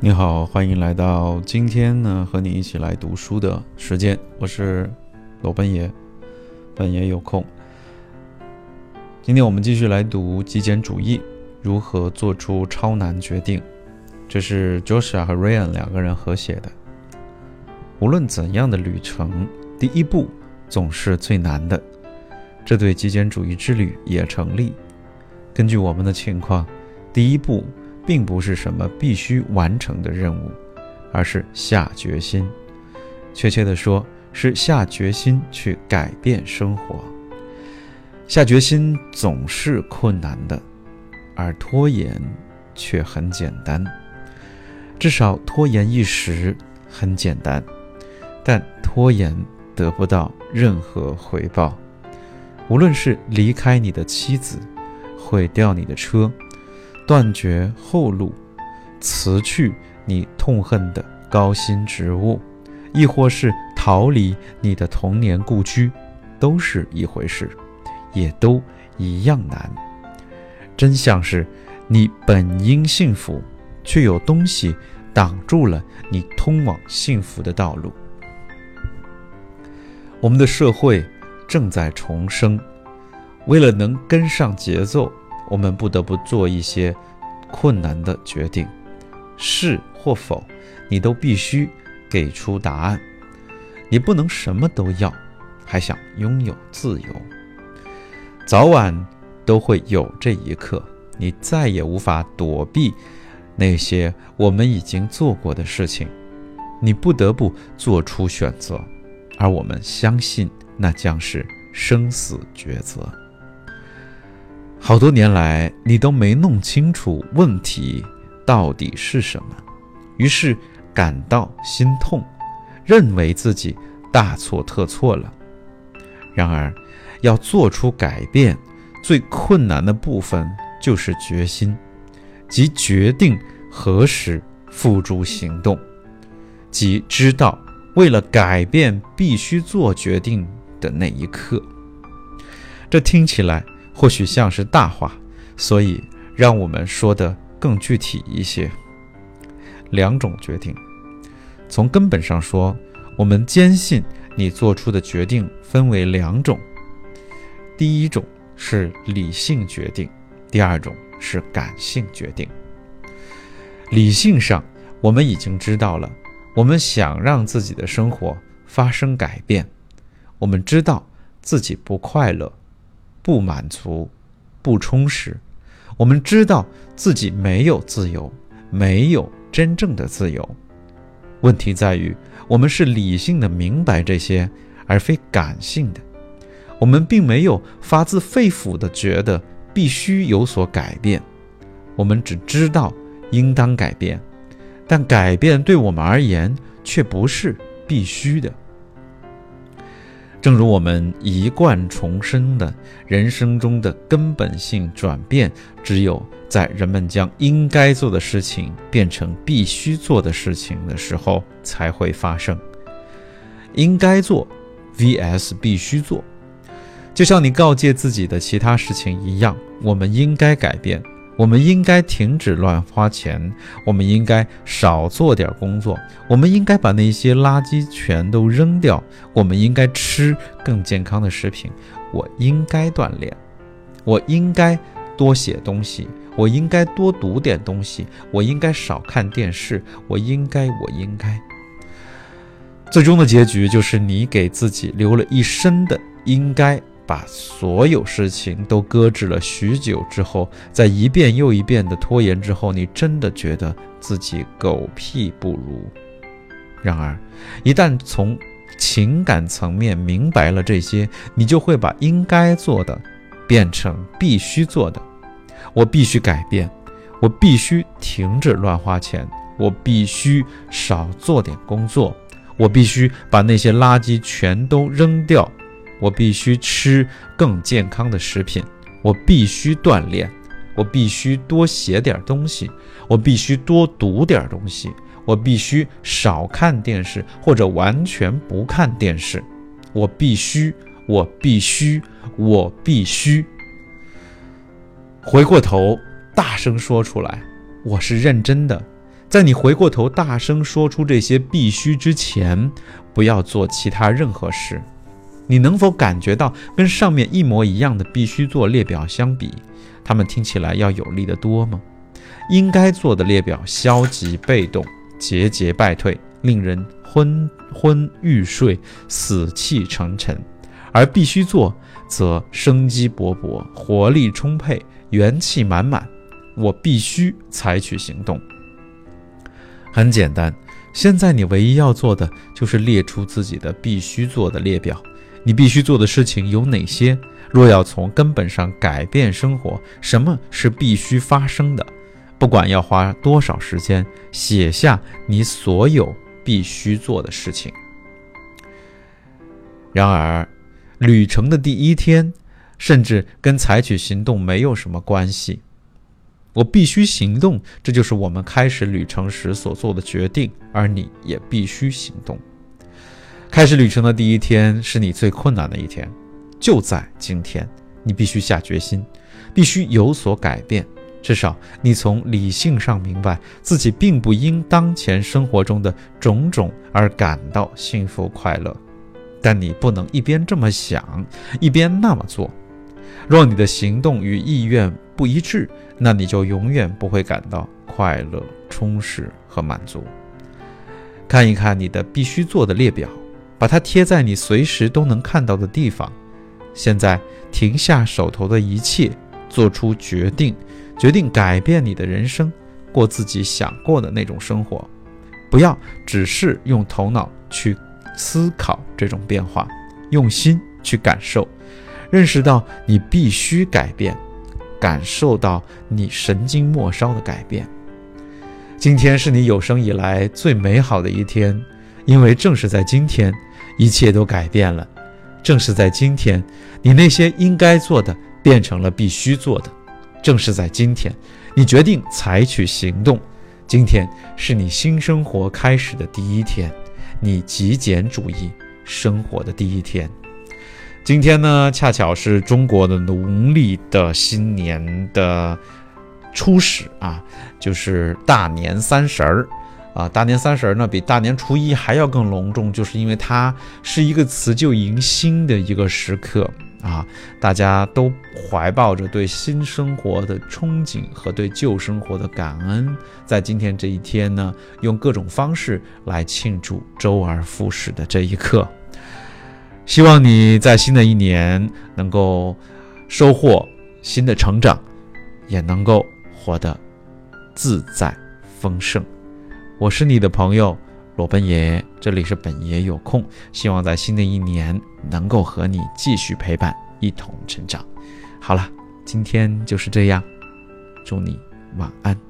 你好，欢迎来到今天呢和你一起来读书的时间。我是罗本爷，本爷有空。今天我们继续来读极简主义如何做出超难决定。这是 Joshua 和 Ryan 两个人合写的。无论怎样的旅程，第一步总是最难的。这对极简主义之旅也成立。根据我们的情况，第一步。并不是什么必须完成的任务，而是下决心。确切的说，是下决心去改变生活。下决心总是困难的，而拖延却很简单。至少拖延一时很简单，但拖延得不到任何回报。无论是离开你的妻子，毁掉你的车。断绝后路，辞去你痛恨的高薪职务，亦或是逃离你的童年故居，都是一回事，也都一样难。真相是，你本应幸福，却有东西挡住了你通往幸福的道路。我们的社会正在重生，为了能跟上节奏。我们不得不做一些困难的决定，是或否，你都必须给出答案。你不能什么都要，还想拥有自由。早晚都会有这一刻，你再也无法躲避那些我们已经做过的事情。你不得不做出选择，而我们相信那将是生死抉择。好多年来，你都没弄清楚问题到底是什么，于是感到心痛，认为自己大错特错了。然而，要做出改变，最困难的部分就是决心，即决定何时付诸行动，即知道为了改变必须做决定的那一刻。这听起来。或许像是大话，所以让我们说的更具体一些。两种决定，从根本上说，我们坚信你做出的决定分为两种：第一种是理性决定，第二种是感性决定。理性上，我们已经知道了，我们想让自己的生活发生改变，我们知道自己不快乐。不满足，不充实，我们知道自己没有自由，没有真正的自由。问题在于，我们是理性的明白这些，而非感性的。我们并没有发自肺腑的觉得必须有所改变，我们只知道应当改变，但改变对我们而言却不是必须的。正如我们一贯重申的，人生中的根本性转变，只有在人们将应该做的事情变成必须做的事情的时候才会发生。应该做 vs 必须做，就像你告诫自己的其他事情一样，我们应该改变。我们应该停止乱花钱，我们应该少做点工作，我们应该把那些垃圾全都扔掉，我们应该吃更健康的食品，我应该锻炼，我应该多写东西，我应该多读点东西，我应该少看电视，我应该，我应该。最终的结局就是你给自己留了一身的应该。把所有事情都搁置了许久之后，在一遍又一遍的拖延之后，你真的觉得自己狗屁不如。然而，一旦从情感层面明白了这些，你就会把应该做的变成必须做的。我必须改变，我必须停止乱花钱，我必须少做点工作，我必须把那些垃圾全都扔掉。我必须吃更健康的食品，我必须锻炼，我必须多写点东西，我必须多读点东西，我必须少看电视或者完全不看电视，我必须，我必须，我必须。回过头，大声说出来，我是认真的，在你回过头大声说出这些必须之前，不要做其他任何事。你能否感觉到跟上面一模一样的必须做列表相比，他们听起来要有力得多吗？应该做的列表消极被动、节节败退，令人昏昏欲睡、死气沉沉，而必须做则生机勃勃、活力充沛、元气满满。我必须采取行动。很简单，现在你唯一要做的就是列出自己的必须做的列表。你必须做的事情有哪些？若要从根本上改变生活，什么是必须发生的？不管要花多少时间，写下你所有必须做的事情。然而，旅程的第一天，甚至跟采取行动没有什么关系。我必须行动，这就是我们开始旅程时所做的决定，而你也必须行动。开始旅程的第一天是你最困难的一天，就在今天，你必须下决心，必须有所改变。至少你从理性上明白自己并不因当前生活中的种种而感到幸福快乐，但你不能一边这么想，一边那么做。若你的行动与意愿不一致，那你就永远不会感到快乐、充实和满足。看一看你的必须做的列表。把它贴在你随时都能看到的地方。现在停下手头的一切，做出决定，决定改变你的人生，过自己想过的那种生活。不要只是用头脑去思考这种变化，用心去感受，认识到你必须改变，感受到你神经末梢的改变。今天是你有生以来最美好的一天，因为正是在今天。一切都改变了，正是在今天，你那些应该做的变成了必须做的；正是在今天，你决定采取行动。今天是你新生活开始的第一天，你极简主义生活的第一天。今天呢，恰巧是中国的农历的新年的初始啊，就是大年三十儿。啊，大年三十呢，比大年初一还要更隆重，就是因为它是一个辞旧迎新的一个时刻啊，大家都怀抱着对新生活的憧憬和对旧生活的感恩，在今天这一天呢，用各种方式来庆祝周而复始的这一刻。希望你在新的一年能够收获新的成长，也能够活得自在丰盛。我是你的朋友裸奔爷，这里是本爷有空，希望在新的一年能够和你继续陪伴，一同成长。好了，今天就是这样，祝你晚安。